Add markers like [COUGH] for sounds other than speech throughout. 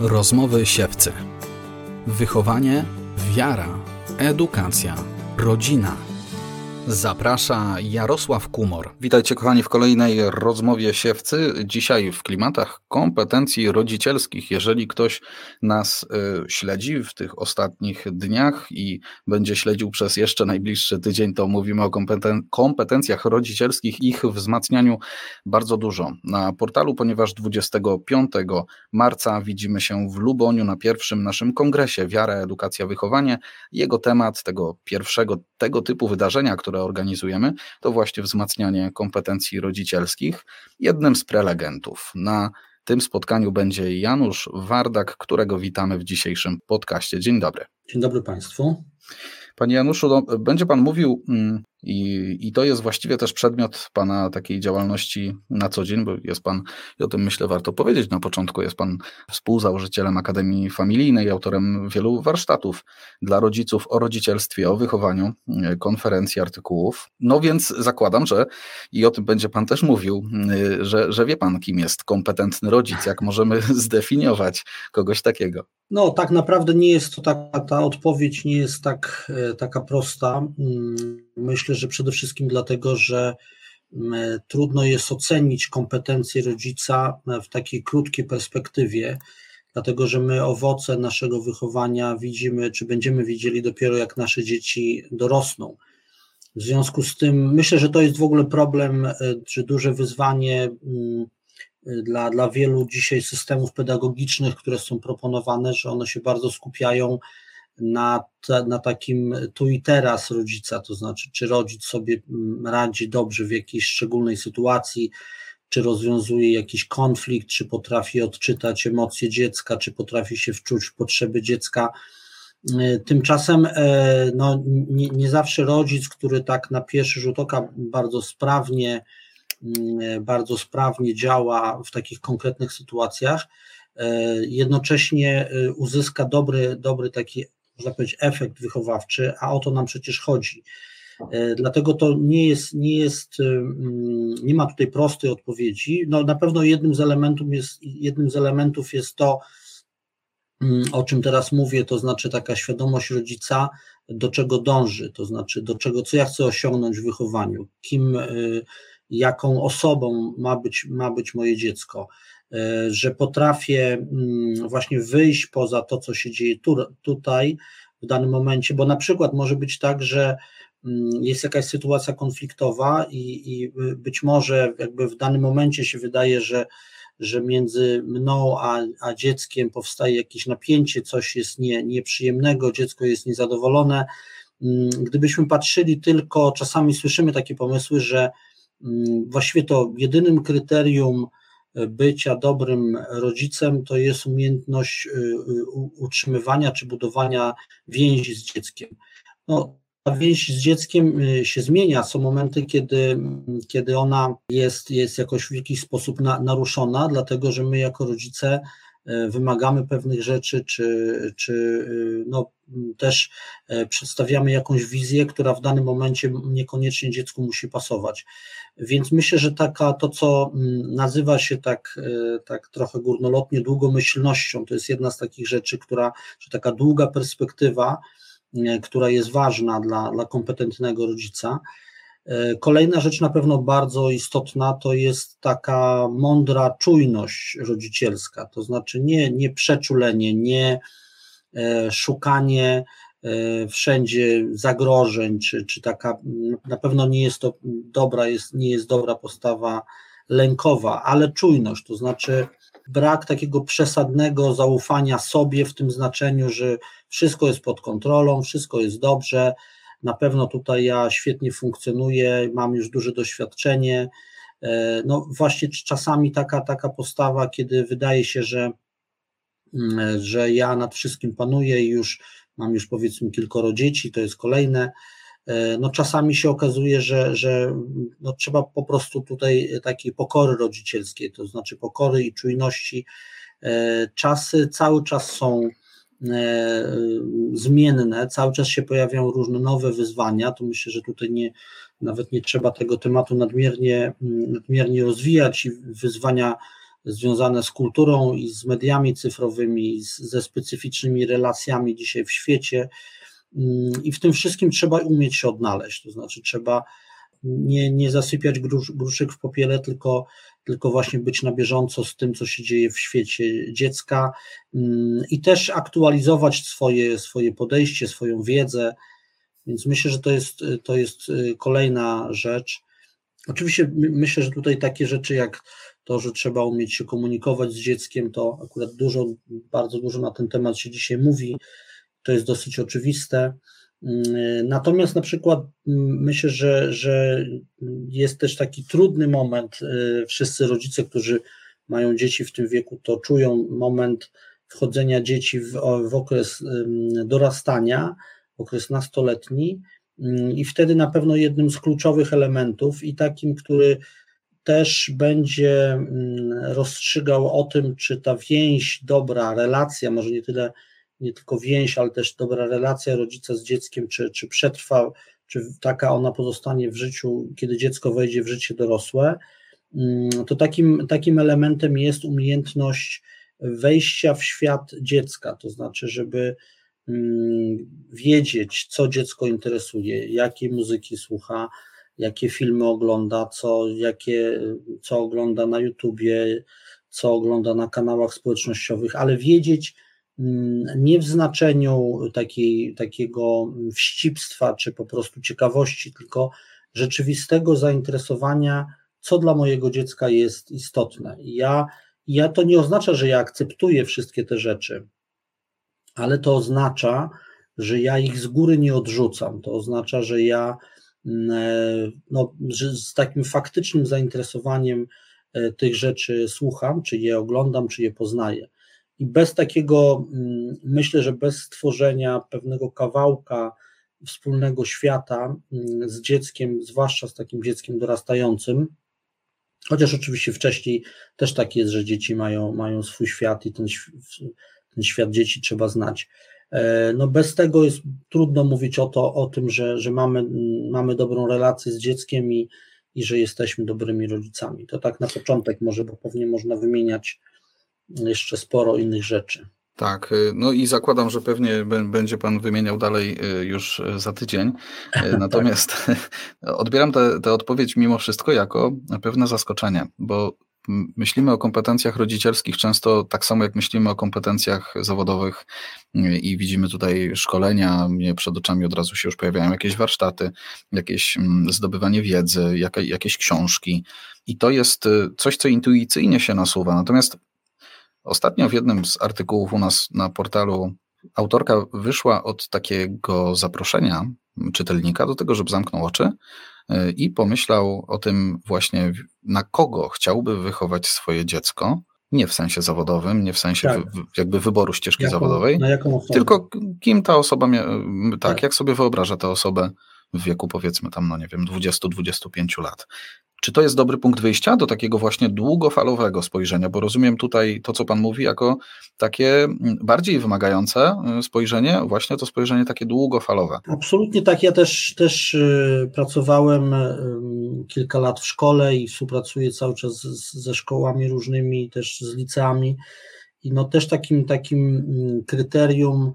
Rozmowy siewcy. Wychowanie, wiara, edukacja, rodzina – Zaprasza Jarosław Kumor. Witajcie kochani w kolejnej rozmowie siewcy. Dzisiaj w klimatach kompetencji rodzicielskich. Jeżeli ktoś nas y, śledzi w tych ostatnich dniach i będzie śledził przez jeszcze najbliższy tydzień, to mówimy o kompeten kompetencjach rodzicielskich, ich wzmacnianiu bardzo dużo. Na portalu, ponieważ 25 marca widzimy się w Luboniu na pierwszym naszym kongresie Wiara, Edukacja, Wychowanie. Jego temat tego pierwszego tego typu wydarzenia, które organizujemy, to właśnie wzmacnianie kompetencji rodzicielskich. Jednym z prelegentów na tym spotkaniu będzie Janusz Wardak, którego witamy w dzisiejszym podcaście. Dzień dobry. Dzień dobry Państwu. Panie Januszu, no, będzie Pan mówił mm, i, I to jest właściwie też przedmiot Pana takiej działalności na co dzień, bo jest Pan, i o tym myślę warto powiedzieć na początku, jest Pan współzałożycielem Akademii Familijnej, autorem wielu warsztatów dla rodziców o rodzicielstwie, o wychowaniu, e, konferencji, artykułów. No więc zakładam, że i o tym będzie Pan też mówił, e, że, że wie Pan, kim jest kompetentny rodzic, jak możemy [LAUGHS] zdefiniować kogoś takiego. No, tak naprawdę nie jest to taka, ta odpowiedź nie jest tak, e, taka prosta. Mm, myślę, że przede wszystkim dlatego, że mm, trudno jest ocenić kompetencje rodzica w takiej krótkiej perspektywie, dlatego że my owoce naszego wychowania widzimy, czy będziemy widzieli dopiero jak nasze dzieci dorosną. W związku z tym myślę, że to jest w ogóle problem, e, czy duże wyzwanie mm, dla, dla wielu dzisiaj systemów pedagogicznych, które są proponowane, że one się bardzo skupiają na, na takim tu i teraz rodzica, to znaczy, czy rodzic sobie mm, radzi dobrze w jakiejś szczególnej sytuacji, czy rozwiązuje jakiś konflikt, czy potrafi odczytać emocje dziecka, czy potrafi się wczuć w potrzeby dziecka. Tymczasem e, no, nie, nie zawsze rodzic, który tak na pierwszy rzut oka bardzo sprawnie, mm, bardzo sprawnie działa w takich konkretnych sytuacjach, e, jednocześnie e, uzyska dobry, dobry taki można powiedzieć, efekt wychowawczy, a o to nam przecież chodzi. E, dlatego to nie jest, nie jest, mm, nie ma tutaj prostej odpowiedzi. No, na pewno jednym z elementów jest, jednym z elementów jest to, mm, o czym teraz mówię, to znaczy taka świadomość rodzica, do czego dąży, to znaczy do czego, co ja chcę osiągnąć w wychowaniu, kim, e, jaką osobą ma być, ma być moje dziecko. E, że potrafię mm, właśnie wyjść poza to, co się dzieje tu, tutaj w danym momencie, bo na przykład może być tak, że mm, jest jakaś sytuacja konfliktowa i, i być może jakby w danym momencie się wydaje, że, że między mną a, a dzieckiem powstaje jakieś napięcie, coś jest nie, nieprzyjemnego, dziecko jest niezadowolone. Mm, gdybyśmy patrzyli tylko, czasami słyszymy takie pomysły, że właściwie to jedynym kryterium bycia dobrym rodzicem to jest umiejętność y, y, utrzymywania czy budowania więzi z dzieckiem. No, ta więź z dzieckiem y, się zmienia. Są momenty, kiedy, kiedy ona jest, jest jakoś w jakiś sposób na, naruszona, dlatego że my jako rodzice wymagamy pewnych rzeczy, czy, czy no, też przedstawiamy jakąś wizję, która w danym momencie niekoniecznie dziecku musi pasować. Więc myślę, że taka to, co mm, nazywa się tak, e, tak trochę górnolotnie długomyślnością, to jest jedna z takich rzeczy, która, że taka długa perspektywa, e, która jest ważna dla, dla kompetentnego rodzica. E, kolejna rzecz na pewno bardzo istotna to jest taka mądra czujność rodzicielska, to znaczy nie, nie przeczulenie, nie szukanie E, wszędzie zagrożeń, czy, czy taka, na pewno nie jest to dobra, jest, nie jest dobra postawa lękowa, ale czujność, to znaczy brak takiego przesadnego zaufania sobie w tym znaczeniu, że wszystko jest pod kontrolą, wszystko jest dobrze, na pewno tutaj ja świetnie funkcjonuję, mam już duże doświadczenie. E, no właśnie czasami taka, taka postawa, kiedy wydaje się, że, że ja nad wszystkim panuję i już mam już powiedzmy kilkoro dzieci, to jest kolejne. E, no czasami się okazuje, że, że no trzeba po prostu tutaj takiej pokory rodzicielskiej, to znaczy pokory i czujności. E, czasy cały czas są e, zmienne, cały czas się pojawiają różne nowe wyzwania, to myślę, że tutaj nie, nawet nie trzeba tego tematu nadmiernie, nadmiernie rozwijać. I wyzwania związane z kulturą i z mediami cyfrowymi, z, ze specyficznymi relacjami dzisiaj w świecie. Mm, I w tym wszystkim trzeba umieć się odnaleźć, to znaczy trzeba nie, nie zasypiać grusz, gruszek w popiele, tylko, tylko właśnie być na bieżąco z tym, co się dzieje w świecie dziecka mm, i też aktualizować swoje, swoje podejście, swoją wiedzę. Więc myślę, że to jest, to jest y, kolejna rzecz. Oczywiście myślę, że tutaj takie rzeczy jak to, że trzeba umieć się komunikować z dzieckiem, to akurat dużo, bardzo dużo na ten temat się dzisiaj mówi, to jest dosyć oczywiste. Mm, natomiast na przykład mm, myślę, że, że jest też taki trudny moment, y, wszyscy rodzice, którzy mają dzieci w tym wieku, to czują moment wchodzenia dzieci w, w okres dorastania, okres nastoletni i wtedy na pewno jednym z kluczowych elementów i takim, który też będzie rozstrzygał o tym, czy ta więź, dobra relacja, może nie tyle nie tylko więź, ale też dobra relacja rodzica z dzieckiem, czy, czy przetrwa, czy taka ona pozostanie w życiu, kiedy dziecko wejdzie w życie dorosłe, mm, to takim, takim elementem jest umiejętność wejścia w świat dziecka, to znaczy, żeby mm, wiedzieć, co dziecko interesuje, jakiej muzyki słucha, jakie filmy ogląda, co, jakie, co ogląda na YouTubie, co ogląda na kanałach społecznościowych, ale wiedzieć, nie w znaczeniu takiej, takiego wścibstwa czy po prostu ciekawości, tylko rzeczywistego zainteresowania, co dla mojego dziecka jest istotne. Ja, ja to nie oznacza, że ja akceptuję wszystkie te rzeczy, ale to oznacza, że ja ich z góry nie odrzucam. To oznacza, że ja mm, e, no, że z takim faktycznym zainteresowaniem e, tych rzeczy słucham, czy je oglądam, czy je poznaję. I bez takiego, mm, myślę, że bez stworzenia pewnego kawałka wspólnego świata mm, z dzieckiem, zwłaszcza z takim dzieckiem dorastającym, chociaż oczywiście wcześniej też tak jest, że dzieci mają, mają swój świat i ten, ten świat dzieci trzeba znać. E, no bez tego jest trudno mówić o, to, o tym, że, że mamy, mamy dobrą relację z dzieckiem i, i że jesteśmy dobrymi rodzicami. To tak na początek może, bo pewnie można wymieniać jeszcze sporo innych rzeczy. Tak, y, no i zakładam, że pewnie będzie Pan wymieniał dalej y, już za tydzień. Y, [LAUGHS] natomiast tak. [LAUGHS] odbieram tę odpowiedź mimo wszystko jako pewne zaskoczenie, bo myślimy o kompetencjach rodzicielskich często tak samo, jak myślimy o kompetencjach zawodowych i widzimy tutaj szkolenia, mnie przed oczami od razu się już pojawiają jakieś warsztaty, jakieś zdobywanie wiedzy, jakieś książki. I to jest coś, co intuicyjnie się nasuwa. Natomiast Ostatnio w jednym z artykułów u nas na portalu autorka wyszła od takiego zaproszenia czytelnika do tego, żeby zamknął oczy y, i pomyślał o tym właśnie, na kogo chciałby wychować swoje dziecko. Nie w sensie zawodowym, nie w sensie tak. jakby wyboru ścieżki jaką, zawodowej, tylko kim ta osoba, tak, tak, jak sobie wyobraża tę osobę w wieku powiedzmy tam, no nie wiem, 20-25 lat. Czy to jest dobry punkt wyjścia do takiego właśnie długofalowego spojrzenia? Bo rozumiem tutaj to, co Pan mówi, jako takie mm, bardziej wymagające y, spojrzenie, właśnie to spojrzenie takie długofalowe. Absolutnie tak. Ja też, też y, pracowałem kilka lat w szkole i współpracuję cały czas ze szkołami różnymi, też z liceami. I no też takim, takim mm, kryterium,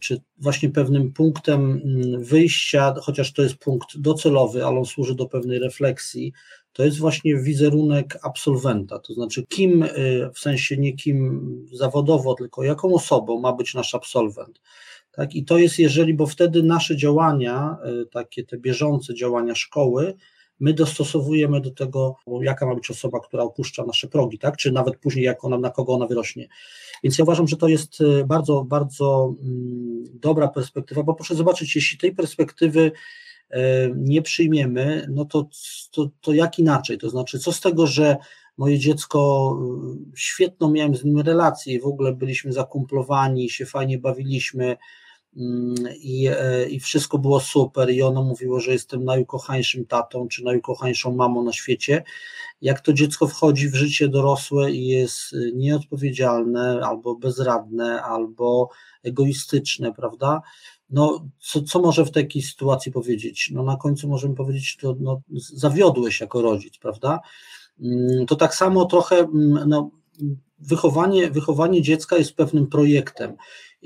czy właśnie pewnym punktem mm, wyjścia, chociaż to jest punkt docelowy, ale on służy do pewnej refleksji, to jest właśnie wizerunek absolwenta, to znaczy kim, e, w sensie nie kim zawodowo, tylko jaką osobą ma być nasz absolwent. Tak? I to jest jeżeli, bo wtedy nasze działania, e, takie te bieżące działania szkoły, my dostosowujemy do tego, jaka ma być osoba, która opuszcza nasze progi, tak? czy nawet później, jak ona, na kogo ona wyrośnie. Więc ja uważam, że to jest e, bardzo, bardzo mm, dobra perspektywa, bo proszę zobaczyć, jeśli tej perspektywy e, nie przyjmiemy, no to, to, to jak inaczej? To znaczy, co z tego, że moje dziecko, e, świetną miałem z nim relację i w ogóle byliśmy zakumplowani, się fajnie bawiliśmy, i, e, i wszystko było super i ono mówiło, że jestem najukochańszym tatą, czy najukochańszą mamą na świecie, jak to dziecko wchodzi w życie dorosłe i jest nieodpowiedzialne, albo bezradne, albo egoistyczne, prawda? No, co, co może w takiej sytuacji powiedzieć? No, na końcu możemy powiedzieć, to no, zawiodłeś jako rodzic, prawda? Mm, to tak samo trochę mm, no, wychowanie, wychowanie dziecka jest pewnym projektem.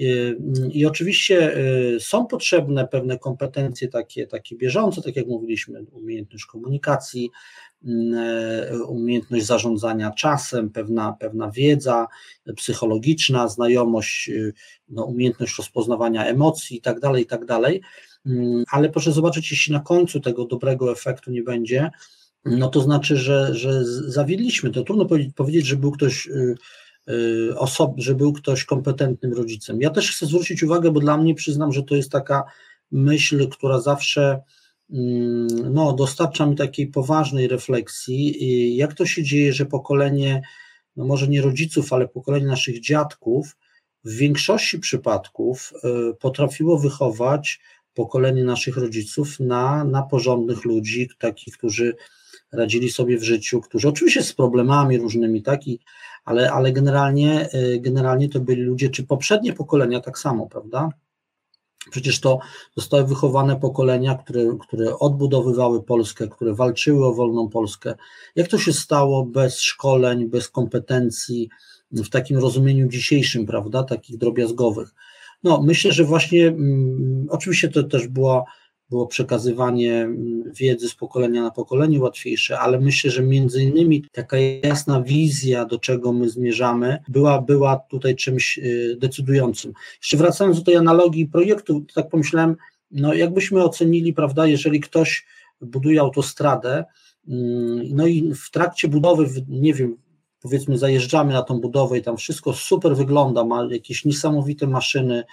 I, I, oczywiście y, są potrzebne pewne kompetencje takie, takie bieżące, tak jak mówiliśmy, umiejętność komunikacji, mm, e, umiejętność zarządzania czasem, pewna, pewna wiedza psychologiczna, znajomość, y, no, umiejętność rozpoznawania emocji itd., tak itd., tak mm, ale proszę zobaczyć, jeśli na końcu tego dobrego efektu nie będzie, no to znaczy, że, że zawiedliśmy. To trudno powiedzieć, że był ktoś y, y, osob, że był ktoś kompetentnym rodzicem. Ja też chcę zwrócić uwagę, bo dla mnie przyznam, że to jest taka myśl, która zawsze mm, no, dostarcza mi takiej poważnej refleksji, jak to się dzieje, że pokolenie, no może nie rodziców, ale pokolenie naszych dziadków w większości przypadków y, potrafiło wychować pokolenie naszych rodziców na, na porządnych ludzi, takich, którzy radzili sobie w życiu, którzy oczywiście z problemami różnymi, tak, I, ale, ale generalnie, y, generalnie to byli ludzie, czy poprzednie pokolenia tak samo, prawda? Przecież to zostały wychowane pokolenia, które, które odbudowywały Polskę, które walczyły o wolną Polskę. Jak to się stało bez szkoleń, bez kompetencji, w takim rozumieniu dzisiejszym, prawda, takich drobiazgowych? No, myślę, że właśnie, mm, oczywiście to też była było przekazywanie mm, wiedzy z pokolenia na pokolenie łatwiejsze, ale myślę, że między innymi taka jasna wizja, do czego my zmierzamy, była, była tutaj czymś y, decydującym. Jeszcze wracając do tej analogii projektu, tak pomyślałem, no jakbyśmy ocenili, prawda, jeżeli ktoś buduje autostradę, mm, no i w trakcie budowy, nie wiem, powiedzmy zajeżdżamy na tą budowę i tam wszystko super wygląda, ma jakieś niesamowite maszyny,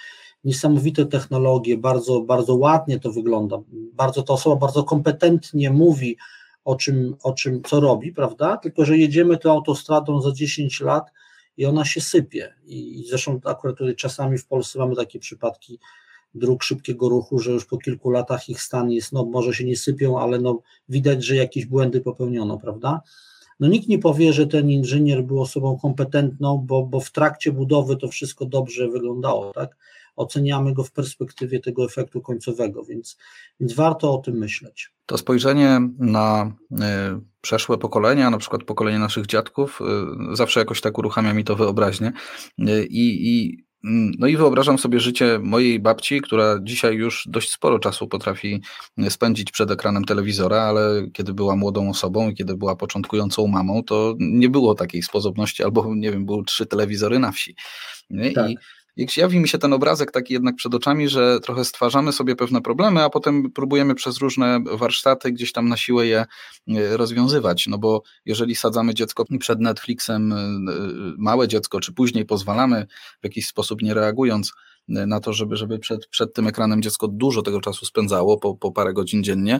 niesamowite technologie, bardzo, bardzo ładnie to wygląda, bardzo ta osoba bardzo kompetentnie mówi o czym, o czym, co robi, prawda? Tylko, że jedziemy tą autostradą za 10 lat i ona się sypie. I, i zresztą akurat tutaj czasami w Polsce mamy takie przypadki dróg szybkiego ruchu, że już po kilku latach ich stan jest, no może się nie sypią, ale no widać, że jakieś błędy popełniono, prawda? No nikt nie powie, że ten inżynier był osobą kompetentną, bo, bo w trakcie budowy to wszystko dobrze wyglądało, tak? Oceniamy go w perspektywie tego efektu końcowego, więc, więc warto o tym myśleć. To spojrzenie na y, przeszłe pokolenia, na przykład pokolenie naszych dziadków, y, zawsze jakoś tak uruchamia mi to wyobraźnię. Y, I, mm, no i wyobrażam sobie życie mojej babci, która dzisiaj już dość sporo czasu potrafi spędzić przed ekranem telewizora, ale kiedy była młodą osobą i kiedy była początkującą mamą, to nie było takiej sposobności, albo nie wiem, były trzy telewizory na wsi. Tak. I jak jawi mi się ten obrazek taki jednak przed oczami, że trochę stwarzamy sobie pewne problemy, a potem próbujemy przez różne warsztaty gdzieś tam na siłę je e, rozwiązywać. No bo jeżeli sadzamy dziecko przed Netflixem, e, małe dziecko, czy później pozwalamy w jakiś sposób nie reagując, e, na to, żeby, żeby przed, przed tym ekranem dziecko dużo tego czasu spędzało, po, po parę godzin dziennie,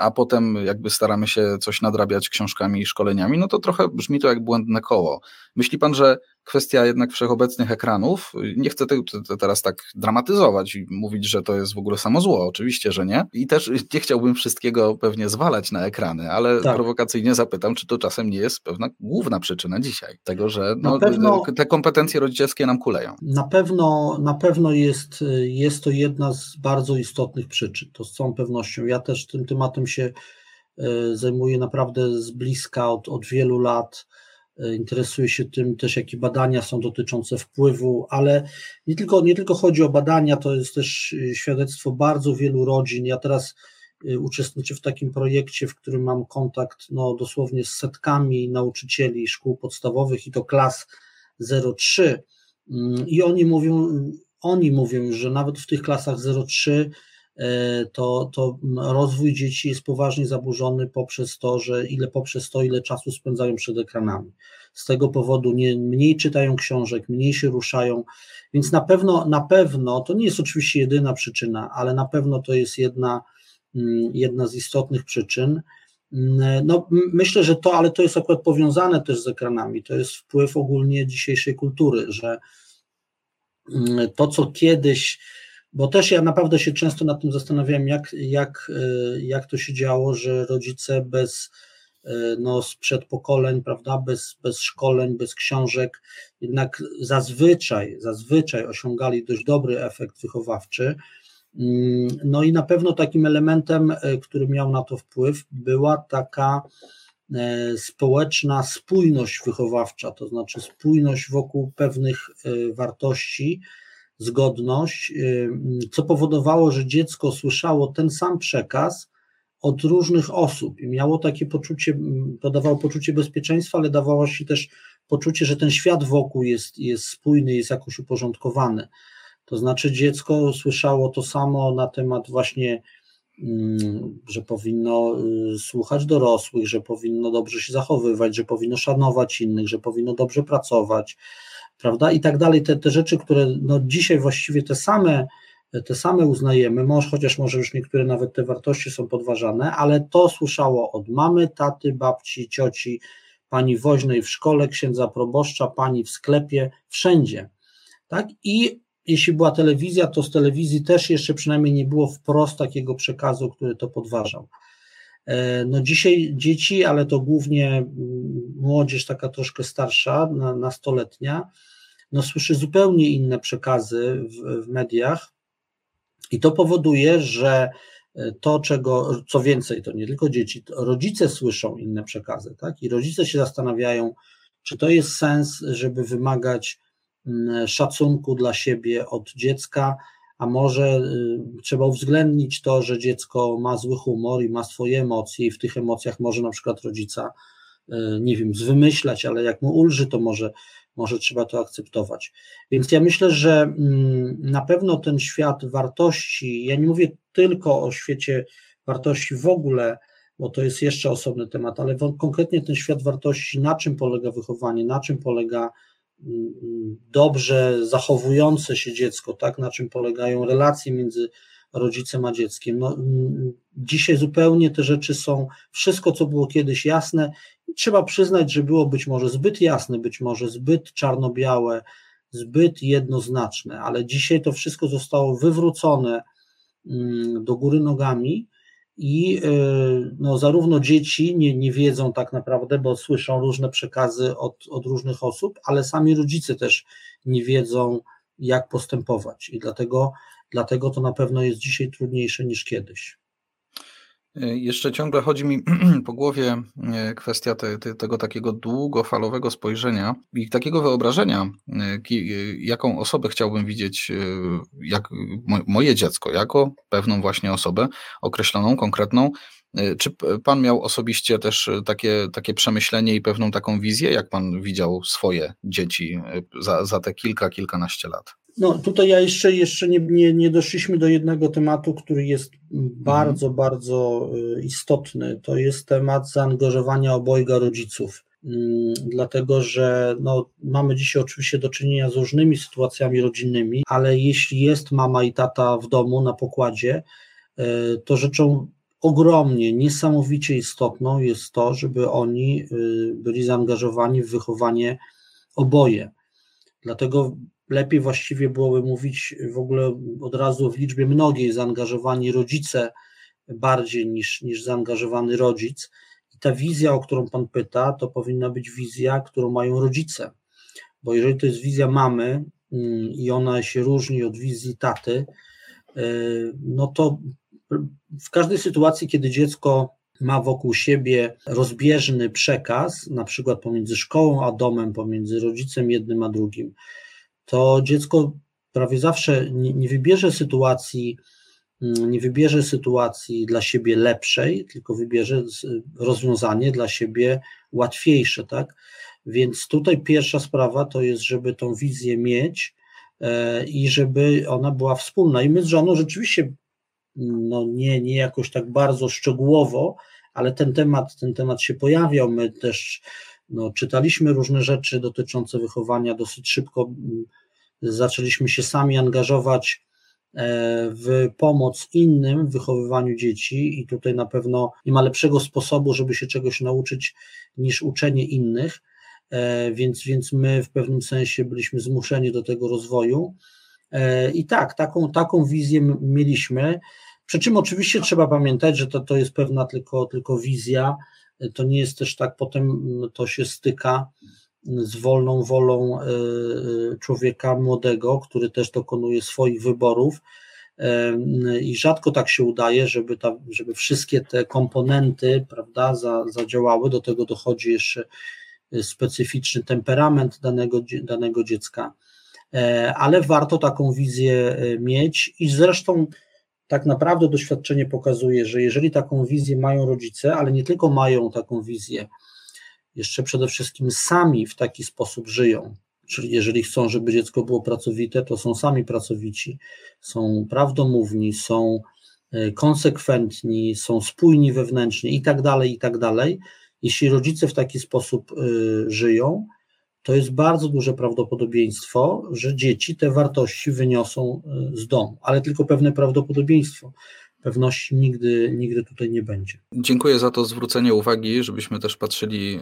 a potem jakby staramy się coś nadrabiać książkami i szkoleniami, no to trochę brzmi to jak błędne koło. Myśli pan, że kwestia jednak wszechobecnych ekranów. Nie chcę tego teraz tak dramatyzować i mówić, że to jest w ogóle samo zło. Oczywiście, że nie. I też nie chciałbym wszystkiego pewnie zwalać na ekrany, ale tak. prowokacyjnie zapytam, czy to czasem nie jest pewna główna przyczyna dzisiaj tego, że no, pewno, te kompetencje rodzicielskie nam kuleją. Na pewno, na pewno jest, jest to jedna z bardzo istotnych przyczyn. To z całą pewnością. Ja też tym tematem się e, zajmuję naprawdę z bliska od, od wielu lat interesuje się tym też, jakie badania są dotyczące wpływu, ale nie tylko, nie tylko chodzi o badania, to jest też e, świadectwo bardzo wielu rodzin. Ja teraz e, uczestniczę w takim projekcie, w którym mam kontakt no, dosłownie z setkami nauczycieli szkół podstawowych i to klas 03 mm, i oni mówią, oni mówią, że nawet w tych klasach 03 E, to, to rozwój dzieci jest poważnie zaburzony poprzez to, że ile poprzez to, ile czasu spędzają przed ekranami. Z tego powodu nie, mniej czytają książek, mniej się ruszają, więc na pewno, na pewno, to nie jest oczywiście jedyna przyczyna, ale na pewno to jest jedna, mm, jedna z istotnych przyczyn. Mm, no, myślę, że to, ale to jest akurat powiązane też z ekranami, to jest wpływ ogólnie dzisiejszej kultury, że mm, to, co kiedyś bo też ja naprawdę się często nad tym zastanawiałem, jak, jak, e, jak to się działo, że rodzice bez e, no, sprzed pokoleń, prawda, bez, bez szkoleń, bez książek, jednak zazwyczaj, zazwyczaj osiągali dość dobry efekt wychowawczy. Mm, no i na pewno takim elementem, e, który miał na to wpływ, była taka społeczna spójność wychowawcza, to znaczy spójność wokół pewnych wartości, zgodność, co powodowało, że dziecko słyszało ten sam przekaz od różnych osób i miało takie poczucie, to dawało poczucie bezpieczeństwa, ale dawało się też poczucie, że ten świat wokół jest, jest spójny, jest jakoś uporządkowany. To znaczy dziecko słyszało to samo na temat właśnie, że powinno y, słuchać dorosłych, że powinno dobrze się zachowywać, że powinno szanować innych, że powinno dobrze pracować, prawda? I tak dalej. Te, te rzeczy, które no dzisiaj właściwie te same, te same uznajemy, może, chociaż może już niektóre nawet te wartości są podważane, ale to słyszało od mamy, taty, babci, cioci, pani woźnej w szkole, księdza proboszcza, pani w sklepie, wszędzie. Tak? I jeśli była telewizja, to z telewizji też jeszcze przynajmniej nie było wprost takiego przekazu, który to podważał. E, no dzisiaj dzieci, ale to głównie mm, młodzież taka troszkę starsza, nastoletnia, no słyszy zupełnie inne przekazy w, w mediach i to powoduje, że e, to, czego, co więcej, to nie tylko dzieci, rodzice słyszą inne przekazy, tak? I rodzice się zastanawiają, czy to jest sens, żeby wymagać mm, szacunku dla siebie od dziecka, a może y, trzeba uwzględnić to, że dziecko ma zły humor i ma swoje emocje, i w tych emocjach może na przykład rodzica, y, nie wiem, zwymyślać, ale jak mu ulży, to może, może trzeba to akceptować. Więc ja myślę, że mm, na pewno ten świat wartości, ja nie mówię tylko o świecie wartości w ogóle, bo to jest jeszcze osobny temat, ale konkretnie ten świat wartości, na czym polega wychowanie, na czym polega dobrze zachowujące się dziecko, tak, na czym polegają relacje między rodzicem a dzieckiem. No, dzisiaj zupełnie te rzeczy są, wszystko co było kiedyś jasne, trzeba przyznać, że było być może zbyt jasne, być może zbyt czarno-białe, zbyt jednoznaczne, ale dzisiaj to wszystko zostało wywrócone do góry nogami i e, no, zarówno dzieci nie, nie wiedzą tak naprawdę, bo słyszą różne przekazy od, od różnych osób, ale sami rodzice też nie wiedzą, jak postępować i dlatego, dlatego to na pewno jest dzisiaj trudniejsze niż kiedyś. E, jeszcze ciągle chodzi mi [CLEARS THROAT] po głowie e, kwestia te, te, tego takiego długofalowego spojrzenia i takiego wyobrażenia, e, jaką osobę chciałbym widzieć, jak moje dziecko, jako pewną właśnie osobę określoną, konkretną. Czy pan miał osobiście też takie, takie przemyślenie i pewną taką wizję, jak pan widział swoje dzieci za, za te kilka, kilkanaście lat? No tutaj ja jeszcze, jeszcze nie, nie, nie doszliśmy do jednego tematu, który jest bardzo, mhm. bardzo y, istotny. To jest temat zaangażowania obojga rodziców. Mm, dlatego, że no, mamy dzisiaj oczywiście do czynienia z różnymi sytuacjami rodzinnymi, ale jeśli jest mama i tata w domu na pokładzie, y, to rzeczą ogromnie, niesamowicie istotną jest to, żeby oni y, byli zaangażowani w wychowanie oboje. Dlatego lepiej właściwie byłoby mówić w ogóle od razu w liczbie mnogiej zaangażowani rodzice bardziej niż, niż zaangażowany rodzic. I ta wizja, o którą Pan pyta, to powinna być wizja, którą mają rodzice. Bo jeżeli to jest wizja mamy mm, i ona się różni od wizji taty, y, no to w każdej sytuacji, kiedy dziecko ma wokół siebie rozbieżny przekaz, na przykład pomiędzy szkołą a domem, pomiędzy rodzicem jednym a drugim, to dziecko prawie zawsze nie, nie wybierze sytuacji, mm, nie wybierze sytuacji dla siebie lepszej, tylko wybierze rozwiązanie dla siebie łatwiejsze, tak? Więc tutaj pierwsza sprawa to jest, żeby tą wizję mieć e, i żeby ona była wspólna. I my z żoną rzeczywiście, no nie, nie jakoś tak bardzo szczegółowo, ale ten temat, ten temat się pojawiał. My też no, czytaliśmy różne rzeczy dotyczące wychowania dosyć szybko. Zaczęliśmy się sami angażować e, w pomoc innym w wychowywaniu dzieci, i tutaj na pewno nie ma lepszego sposobu, żeby się czegoś nauczyć niż uczenie innych. E, więc, więc my w pewnym sensie byliśmy zmuszeni do tego rozwoju. E, I tak, taką, taką wizję mieliśmy. Przy czym oczywiście trzeba pamiętać, że to, to jest pewna tylko, tylko wizja, to nie jest też tak, potem to się styka z wolną wolą e, e, człowieka młodego, który też dokonuje swoich wyborów. i rzadko tak się udaje, żeby, ta, żeby wszystkie te komponenty prawda, za, zadziałały. Do tego dochodzi jeszcze specyficzny temperament danego, danego dziecka, e, ale warto taką wizję e, mieć i zresztą tak naprawdę doświadczenie pokazuje, że jeżeli taką wizję mają rodzice, ale nie tylko mają taką wizję, jeszcze przede wszystkim sami w taki sposób żyją, czyli jeżeli chcą, żeby dziecko było pracowite, to są sami pracowici, są prawdomówni, są e, konsekwentni, są spójni wewnętrznie i tak dalej, i tak dalej. Jeśli rodzice w taki sposób e, żyją, to jest bardzo duże prawdopodobieństwo, że dzieci te wartości wyniosą e, z domu, ale tylko pewne prawdopodobieństwo pewności nigdy, nigdy tutaj nie będzie. Dziękuję za to zwrócenie uwagi, żebyśmy też patrzyli e,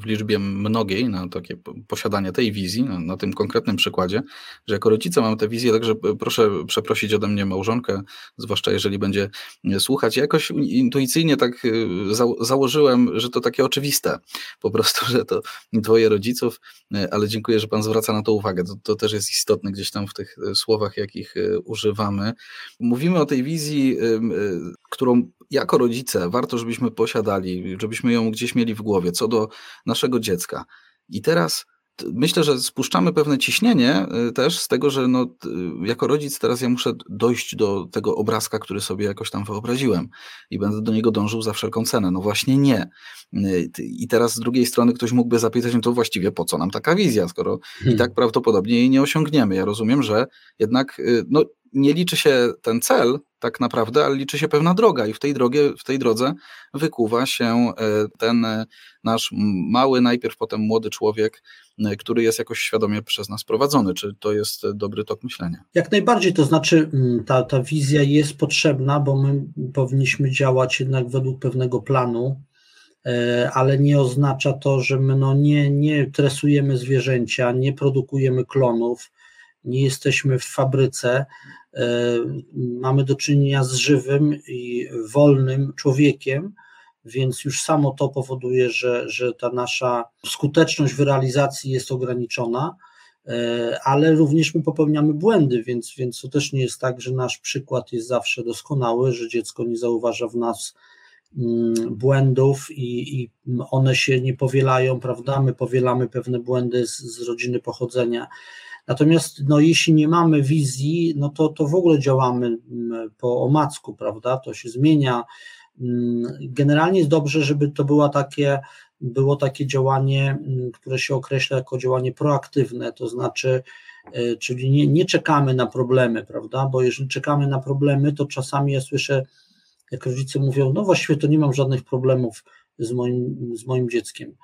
w liczbie mnogiej na takie posiadanie tej wizji, na, na tym konkretnym przykładzie, że jako rodzice mamy tę wizję, także proszę przeprosić ode mnie małżonkę, zwłaszcza jeżeli będzie słuchać. Ja jakoś intuicyjnie tak e, za, założyłem, że to takie oczywiste, po prostu, że to dwoje rodziców, e, ale dziękuję, że Pan zwraca na to uwagę. To, to też jest istotne gdzieś tam w tych słowach, jakich używamy. Mówimy o tej wizji Y, którą jako rodzice warto, żebyśmy posiadali, żebyśmy ją gdzieś mieli w głowie, co do naszego dziecka. I teraz myślę, że spuszczamy pewne ciśnienie y, też z tego, że no, jako rodzic teraz ja muszę dojść do tego obrazka, który sobie jakoś tam wyobraziłem i będę do niego dążył za wszelką cenę. No właśnie nie. Y, I teraz z drugiej strony ktoś mógłby zapytać, no to właściwie po co nam taka wizja, skoro hmm. i tak prawdopodobnie jej nie osiągniemy. Ja rozumiem, że jednak no, nie liczy się ten cel tak naprawdę, ale liczy się pewna droga i w tej, drogie, w tej drodze wykuwa się e, ten e, nasz mały, najpierw potem młody człowiek, e, który jest jakoś świadomie przez nas prowadzony. Czy to jest dobry tok myślenia? Jak najbardziej, to znaczy ta, ta wizja jest potrzebna, bo my powinniśmy działać jednak według pewnego planu, ale nie oznacza to, że my no nie, nie tresujemy zwierzęcia, nie produkujemy klonów, nie jesteśmy w fabryce, mamy do czynienia z żywym i wolnym człowiekiem, więc już samo to powoduje, że, że ta nasza skuteczność w realizacji jest ograniczona, e, ale również my popełniamy błędy, więc, więc to też nie jest tak, że nasz przykład jest zawsze doskonały, że dziecko nie zauważa w nas mm, błędów i, i one się nie powielają, prawda? My powielamy pewne błędy z, z rodziny pochodzenia. Natomiast no, jeśli nie mamy wizji, no to, to w ogóle działamy mm, po omacku, prawda? To się zmienia. Mm, generalnie jest dobrze, żeby to było takie, było takie działanie, mm, które się określa jako działanie proaktywne, to znaczy, e, czyli nie, nie czekamy na problemy, prawda? Bo jeżeli czekamy na problemy, to czasami ja słyszę, jak rodzice mówią, no właściwie to nie mam żadnych problemów z moim, z moim dzieckiem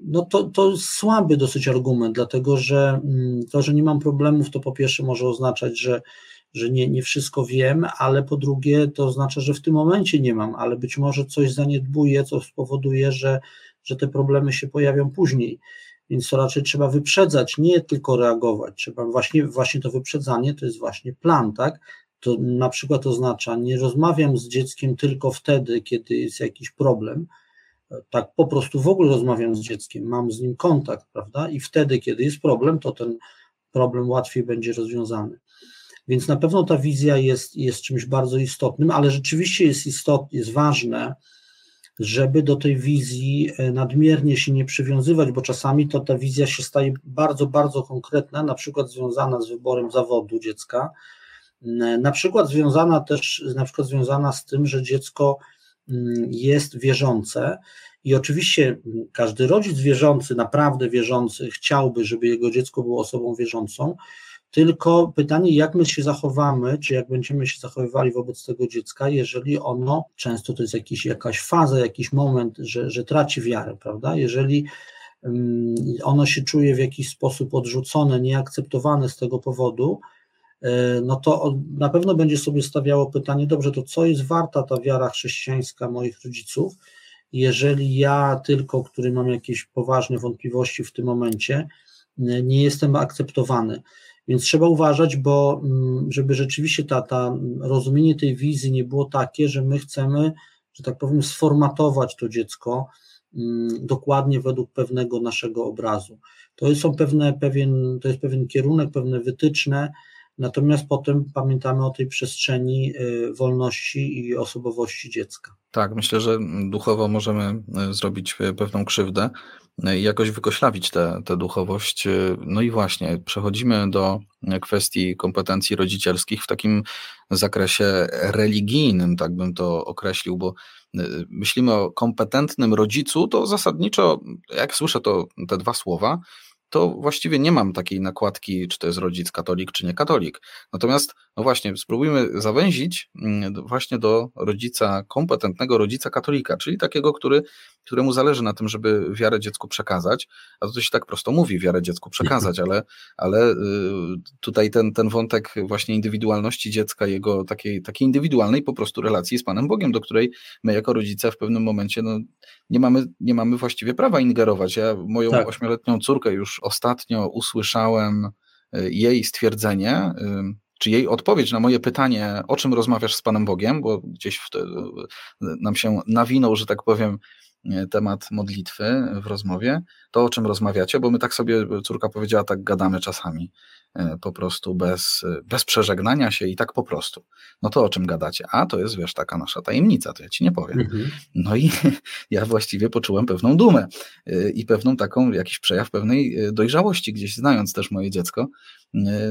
no to, to słaby dosyć argument, dlatego że mm, to, że nie mam problemów, to po pierwsze może oznaczać, że, że nie, nie wszystko wiem, ale po drugie to oznacza, że w tym momencie nie mam, ale być może coś zaniedbuję, co spowoduje, że, że te problemy się pojawią później. Więc to raczej trzeba wyprzedzać, nie tylko reagować. Trzeba właśnie, właśnie to wyprzedzanie to jest właśnie plan, tak? To na przykład oznacza, nie rozmawiam z dzieckiem tylko wtedy, kiedy jest jakiś problem, tak po prostu w ogóle rozmawiam z dzieckiem, mam z nim kontakt, prawda? I wtedy, kiedy jest problem, to ten problem łatwiej będzie rozwiązany. Więc na pewno ta wizja jest, jest czymś bardzo istotnym, ale rzeczywiście jest istotne, jest ważne, żeby do tej wizji e, nadmiernie się nie przywiązywać, bo czasami to ta wizja się staje bardzo, bardzo konkretna, na przykład związana z wyborem zawodu dziecka, na przykład związana też, na przykład związana z tym, że dziecko jest wierzące. I oczywiście każdy rodzic wierzący, naprawdę wierzący, chciałby, żeby jego dziecko było osobą wierzącą, tylko pytanie, jak my się zachowamy, czy jak będziemy się zachowywali wobec tego dziecka, jeżeli ono, często to jest jakiś, jakaś faza, jakiś moment, że, że traci wiarę, prawda? Jeżeli mm, ono się czuje w jakiś sposób odrzucone, nieakceptowane z tego powodu, no to na pewno będzie sobie stawiało pytanie, dobrze, to co jest warta ta wiara chrześcijańska moich rodziców, jeżeli ja tylko, który mam jakieś poważne wątpliwości w tym momencie, nie jestem akceptowany. Więc trzeba uważać, bo mm, żeby rzeczywiście ta, ta rozumienie tej wizji nie było takie, że my chcemy, że tak powiem, sformatować to dziecko mm, dokładnie według pewnego naszego obrazu. To są pewne, pewien, to jest pewien kierunek, pewne wytyczne, Natomiast potem pamiętamy o tej przestrzeni wolności i osobowości dziecka. Tak, myślę, że duchowo możemy zrobić pewną krzywdę i jakoś wykoślawić tę duchowość. No i właśnie, przechodzimy do kwestii kompetencji rodzicielskich w takim zakresie religijnym, tak bym to określił, bo y, myślimy o kompetentnym rodzicu, to zasadniczo, jak słyszę to, te dwa słowa, to właściwie nie mam takiej nakładki, czy to jest rodzic katolik, czy nie katolik. Natomiast, no właśnie, spróbujmy zawęzić mm, właśnie do rodzica, kompetentnego rodzica katolika, czyli takiego, który, któremu zależy na tym, żeby wiarę dziecku przekazać, a to się tak prosto mówi, wiarę dziecku przekazać, ale, ale y, tutaj ten, ten wątek właśnie indywidualności dziecka, jego takiej, takiej indywidualnej po prostu relacji z Panem Bogiem, do której my jako rodzice w pewnym momencie no, nie, mamy, nie mamy właściwie prawa ingerować. Ja moją tak. ośmioletnią córkę już ostatnio usłyszałem y, jej stwierdzenie, y, czy jej odpowiedź na moje pytanie, o czym rozmawiasz z Panem Bogiem, bo gdzieś wtedy nam się nawinął, że tak powiem, temat modlitwy w rozmowie, to o czym rozmawiacie, bo my tak sobie, córka powiedziała, tak gadamy czasami. E, po prostu bez, bez przeżegnania się i tak po prostu. No to o czym gadacie? A to jest, wiesz, taka nasza tajemnica, to ja ci nie powiem. Mhm. No i [LAUGHS] ja właściwie poczułem pewną dumę e, i pewną taką, jakiś przejaw pewnej e, dojrzałości, gdzieś znając też moje dziecko.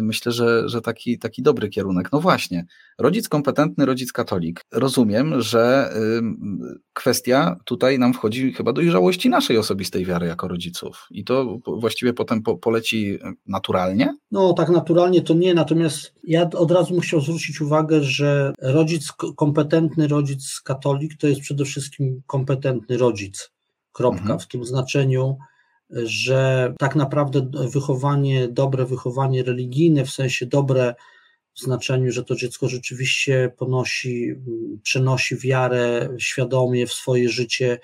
Myślę, że, że taki, taki dobry kierunek. No właśnie, rodzic kompetentny, rodzic katolik. Rozumiem, że kwestia tutaj nam wchodzi chyba dojrzałości naszej osobistej wiary jako rodziców. I to właściwie potem po, poleci naturalnie? No, tak naturalnie to nie, natomiast ja od razu musiał zwrócić uwagę, że rodzic, kompetentny rodzic katolik to jest przede wszystkim kompetentny rodzic. Kropka. Mhm. W tym znaczeniu, że tak naprawdę wychowanie, dobre wychowanie religijne, w sensie dobre w znaczeniu, że to dziecko rzeczywiście ponosi, przenosi wiarę świadomie w swoje życie,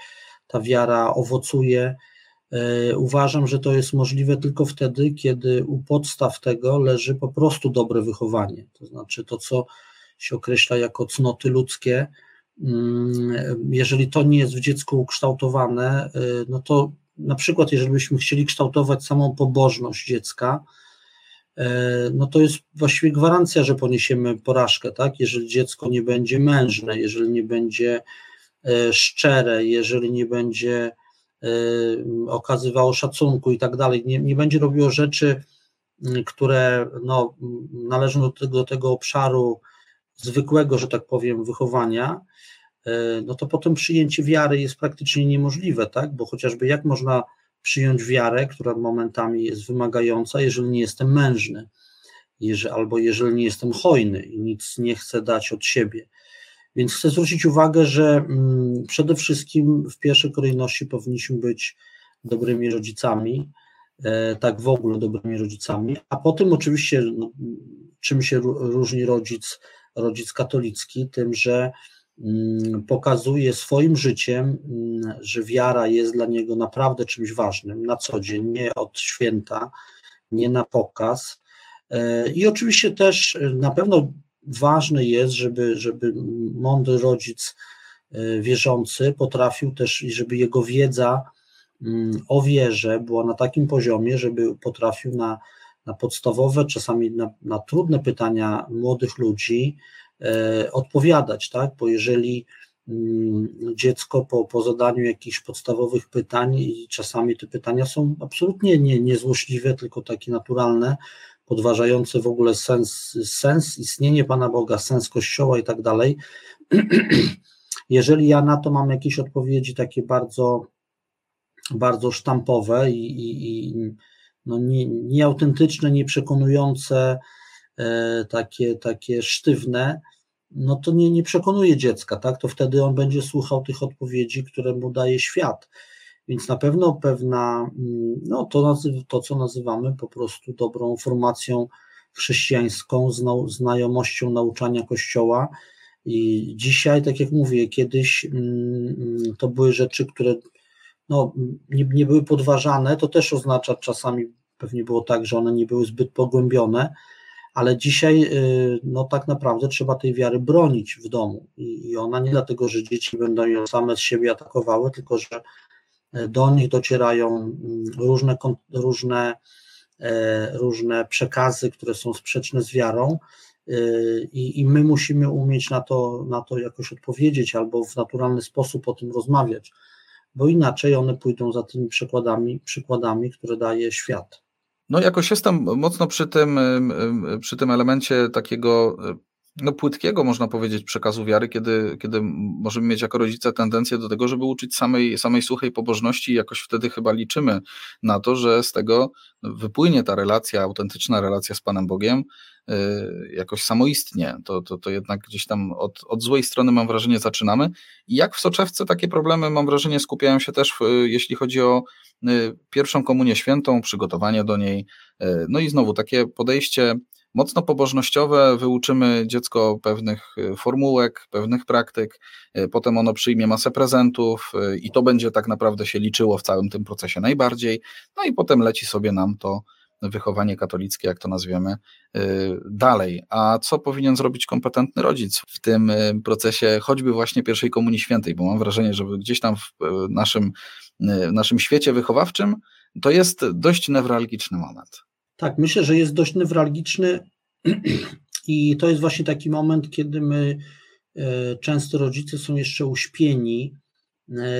ta wiara owocuje, E, uważam, że to jest możliwe tylko wtedy, kiedy u podstaw tego leży po prostu dobre wychowanie. To znaczy to, co się określa jako cnoty ludzkie. Mm, jeżeli to nie jest w dziecku ukształtowane, e, no to na przykład, jeżeli byśmy chcieli kształtować samą pobożność dziecka, e, no to jest właściwie gwarancja, że poniesiemy porażkę, tak? Jeżeli dziecko nie będzie mężne, jeżeli nie będzie szczere, jeżeli nie będzie Y, okazywało szacunku i tak dalej, nie, będzie robiło rzeczy, które no, należą do tego, do tego obszaru zwykłego, że tak powiem, wychowania, no to potem przyjęcie wiary jest praktycznie niemożliwe, tak? Bo chociażby jak można przyjąć wiarę, która momentami jest wymagająca, jeżeli nie jestem mężny, jeżeli, albo jeżeli nie jestem hojny i nic nie chcę dać od siebie. Więc chcę zwrócić uwagę, że mm, przede wszystkim w pierwszej kolejności powinniśmy być dobrymi rodzicami, e, tak w ogóle dobrymi rodzicami, a potem oczywiście no, czym się różni rodzic, rodzic katolicki, tym, że pokazuje swoim życiem, mm, że wiara jest dla niego naprawdę czymś ważnym na co dzień, nie od święta, nie na pokaz. E, I oczywiście też na pewno ważne jest, żeby, żeby mądry rodzic e, wierzący potrafił też, żeby jego wiedza mm, o wierze była na takim poziomie, żeby potrafił na, na podstawowe, czasami na, na trudne pytania młodych ludzi e, odpowiadać, tak? Bo jeżeli mm, dziecko po, po zadaniu jakichś podstawowych pytań i czasami te pytania są absolutnie nie, niezłośliwe, tylko takie naturalne, podważające w ogóle sens, sens istnienie Pana Boga, sens Kościoła i tak dalej. [CLEARS THROAT] Jeżeli ja na to mam jakieś odpowiedzi takie bardzo, bardzo sztampowe i, i, i no nie, nieautentyczne, nieprzekonujące, e, takie, takie sztywne, no to nie, nie przekonuje dziecka, tak? To wtedy on będzie słuchał tych odpowiedzi, które mu daje świat. Więc na pewno pewna, mm, no to, to co nazywamy po prostu dobrą formacją chrześcijańską, znajomością nauczania Kościoła. I dzisiaj, tak jak mówię, kiedyś mm, to były rzeczy, które no, nie, nie były podważane. To też oznacza czasami pewnie było tak, że one nie były zbyt pogłębione, ale dzisiaj y, no tak naprawdę trzeba tej wiary bronić w domu i, ona nie dlatego, że dzieci będą ją same z siebie atakowały, tylko że do nich docierają mm, różne, różne różne przekazy, które są sprzeczne z wiarą. I, I my musimy umieć na to, na to jakoś odpowiedzieć albo w naturalny sposób o tym rozmawiać, bo inaczej one pójdą za tymi przykładami, przykładami które daje świat. No, jakoś jestem mocno przy tym, przy tym elemencie takiego no, płytkiego, można powiedzieć, przekazu wiary, kiedy, kiedy możemy mieć jako rodzice tendencję do tego, żeby uczyć samej, samej suchej pobożności i jakoś wtedy chyba liczymy na to, że z tego wypłynie ta relacja, autentyczna relacja z Panem Bogiem, jakoś samoistnie. To, to, to jednak gdzieś tam od, od złej strony, mam wrażenie, zaczynamy. I jak w soczewce takie problemy, mam wrażenie, skupiają się też, jeśli chodzi o yy, pierwszą komunię świętą, przygotowanie do niej. No i znowu takie podejście mocno pobożnościowe, wyuczymy dziecko pewnych y, formułek, pewnych praktyk, y, potem ono przyjmie masę prezentów y, i to będzie tak naprawdę się liczyło w całym tym procesie najbardziej, no i potem leci sobie nam to wychowanie katolickie, jak to nazwiemy, dalej. A co powinien zrobić kompetentny rodzic w tym procesie, choćby właśnie pierwszej Komunii Świętej? Bo mam wrażenie, że gdzieś tam w naszym, w naszym świecie wychowawczym to jest dość newralgiczny moment. Tak, myślę, że jest dość newralgiczny [CLEARS THROAT] i to jest właśnie taki moment, kiedy my często rodzice są jeszcze uśpieni,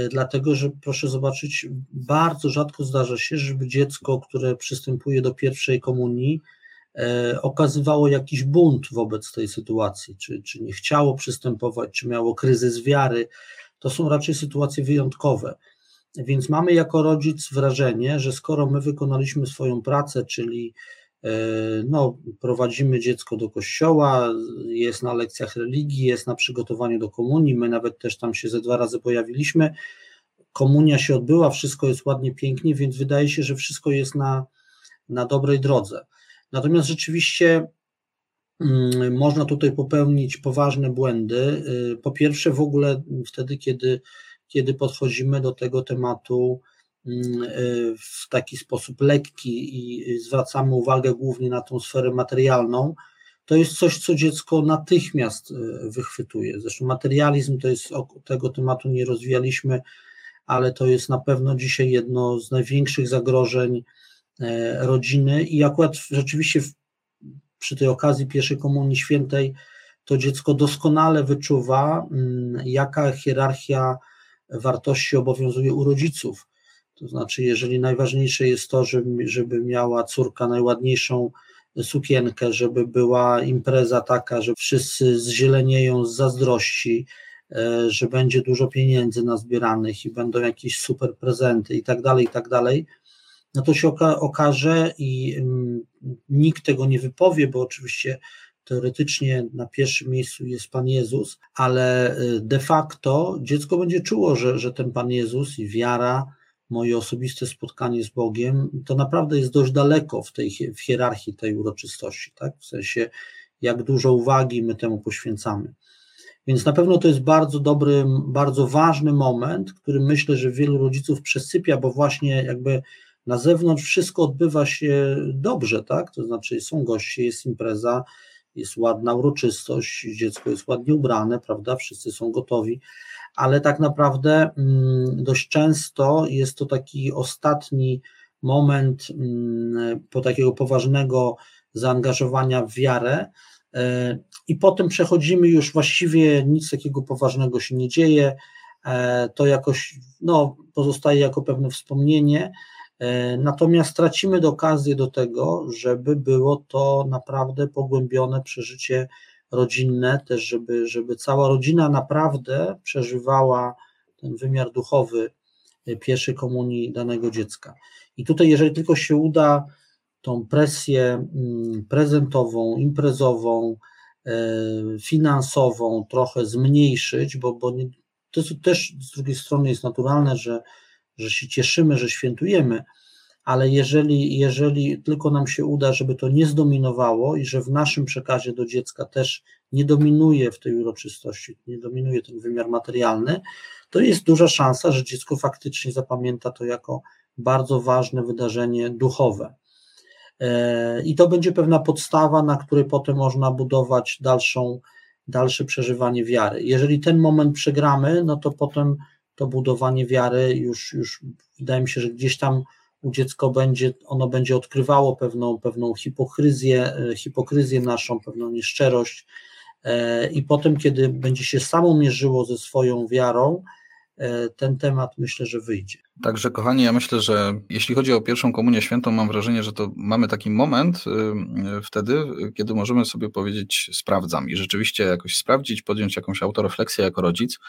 dlatego że proszę zobaczyć, bardzo rzadko zdarza się, żeby dziecko, które przystępuje do pierwszej komunii, e, okazywało jakiś bunt wobec tej sytuacji, czy, czy nie chciało przystępować, czy miało kryzys wiary. To są raczej sytuacje wyjątkowe. Więc mamy jako rodzic wrażenie, że skoro my wykonaliśmy swoją pracę, czyli e, no, prowadzimy dziecko do kościoła, jest na lekcjach religii, jest na przygotowaniu do komunii, my nawet też tam się ze dwa razy pojawiliśmy, komunia się odbyła, wszystko jest ładnie, pięknie, więc wydaje się, że wszystko jest na, na dobrej drodze. Natomiast rzeczywiście mm, można tutaj popełnić poważne błędy. Y, po pierwsze, w ogóle wtedy, kiedy kiedy podchodzimy do tego tematu w taki sposób lekki i zwracamy uwagę głównie na tą sferę materialną, to jest coś, co dziecko natychmiast y, wychwytuje. Zresztą materializm to jest, tego tematu nie rozwijaliśmy, ale to jest na pewno dzisiaj jedno z największych zagrożeń e, rodziny i akurat rzeczywiście przy tej okazji pierwszej komunii świętej to dziecko doskonale wyczuwa, mm, jaka hierarchia wartości obowiązuje u rodziców. To znaczy, jeżeli najważniejsze jest to, żeby, żeby miała córka najładniejszą sukienkę, żeby była impreza taka, że wszyscy zzielenieją z zazdrości, e, że będzie dużo pieniędzy nazbieranych i będą jakieś super prezenty i tak dalej, i tak dalej, no to się oka okaże i mm, nikt tego nie wypowie, bo oczywiście teoretycznie na pierwszym miejscu jest Pan Jezus, ale y, de facto dziecko będzie czuło, że, że ten Pan Jezus i wiara, moje osobiste spotkanie z Bogiem, to naprawdę jest dość daleko w tej w hierarchii tej uroczystości, tak? W sensie, jak dużo uwagi my temu poświęcamy. Więc na pewno to jest bardzo dobry, bardzo ważny moment, który myślę, że wielu rodziców przesypia, bo właśnie jakby na zewnątrz wszystko odbywa się dobrze, tak? To znaczy są goście, jest impreza, jest ładna uroczystość, dziecko jest ładnie ubrane, prawda, wszyscy są gotowi, ale tak naprawdę mm, dość często jest to taki ostatni moment mm, po takiego poważnego zaangażowania w wiarę, e, i potem przechodzimy już właściwie nic takiego poważnego się nie dzieje. E, to jakoś no, pozostaje jako pewne wspomnienie, E, natomiast tracimy okazję do tego, żeby było to naprawdę pogłębione przeżycie rodzinne, też żeby, żeby cała rodzina naprawdę przeżywała ten wymiar duchowy e, pierwszej komunii danego dziecka. I tutaj, jeżeli tylko się uda tą presję mm, prezentową, imprezową, e, finansową trochę zmniejszyć, bo, bo nie, to też z drugiej strony jest naturalne, że że się cieszymy, że świętujemy, ale jeżeli, jeżeli tylko nam się uda, żeby to nie zdominowało i że w naszym przekazie do dziecka też nie dominuje w tej uroczystości, nie dominuje ten wymiar materialny, to jest duża szansa, że dziecko faktycznie zapamięta to jako bardzo ważne wydarzenie duchowe. E, I to będzie pewna podstawa, na której potem można budować dalszą, dalsze przeżywanie wiary. Jeżeli ten moment przegramy, no to potem to budowanie wiary już, już wydaje mi się, że gdzieś tam u dziecka będzie, ono będzie odkrywało pewną, pewną hipokryzję, hipokryzję naszą, pewną nieszczerość i potem, kiedy będzie się samo mierzyło ze swoją wiarą, E, ten temat myślę, że wyjdzie. Także, kochani, ja myślę, że jeśli chodzi o pierwszą komunię świętą, mam wrażenie, że to mamy taki moment y, y, wtedy, kiedy możemy sobie powiedzieć, sprawdzam i rzeczywiście jakoś sprawdzić, podjąć jakąś autorefleksję jako rodzic,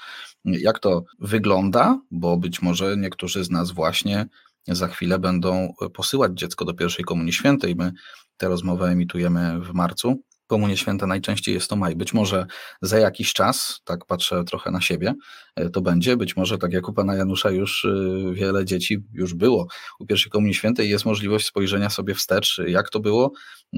jak to wygląda, bo być może niektórzy z nas właśnie za chwilę będą posyłać dziecko do pierwszej komunii świętej. My tę rozmowę emitujemy w marcu. Komunie Święta najczęściej jest to maj. Być może za jakiś czas, tak patrzę trochę na siebie, e, to będzie. Być może, tak jak u pana Janusza, już e, wiele dzieci już było u pierwszej Komunii Świętej. Jest możliwość spojrzenia sobie wstecz, jak to było.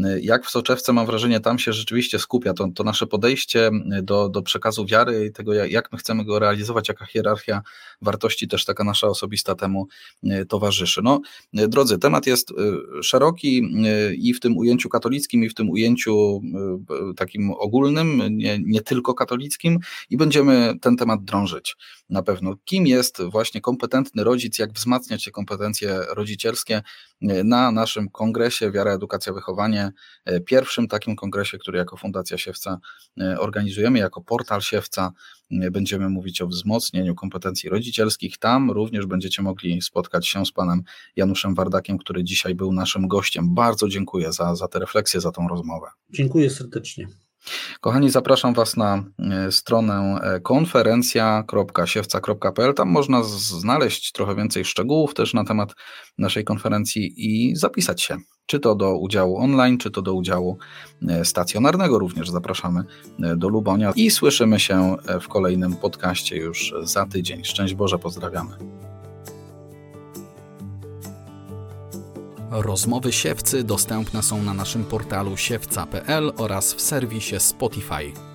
E, jak w soczewce, mam wrażenie, tam się rzeczywiście skupia to, to nasze podejście do, do przekazu wiary i tego, jak my chcemy go realizować, jaka hierarchia wartości też taka nasza osobista temu towarzyszy. No, drodzy, temat jest szeroki i w tym ujęciu katolickim, i w tym ujęciu takim ogólnym, nie, nie tylko katolickim i będziemy ten temat drążyć na pewno. Kim jest właśnie kompetentny rodzic, jak wzmacniać te kompetencje rodzicielskie na naszym kongresie Wiara, Edukacja, Wychowanie, pierwszym takim kongresie, który jako Fundacja Siewca organizujemy, jako portal Siewca. Będziemy mówić o wzmocnieniu kompetencji rodzicielskich. Tam również będziecie mogli spotkać się z panem Januszem Wardakiem, który dzisiaj był naszym gościem. Bardzo dziękuję za, za tę refleksję, za tą rozmowę. Dziękuję serdecznie. Kochani, zapraszam Was na e, stronę e, konferencja.siewca.pl. Tam można znaleźć trochę więcej szczegółów też na temat naszej konferencji i zapisać się, czy to do udziału online, czy to do udziału e, stacjonarnego. Również zapraszamy do Lubonia i słyszymy się w kolejnym podcaście już za tydzień. Szczęść Boże, pozdrawiamy. Rozmowy siewcy dostępne są na naszym portalu siewca.pl oraz w serwisie Spotify.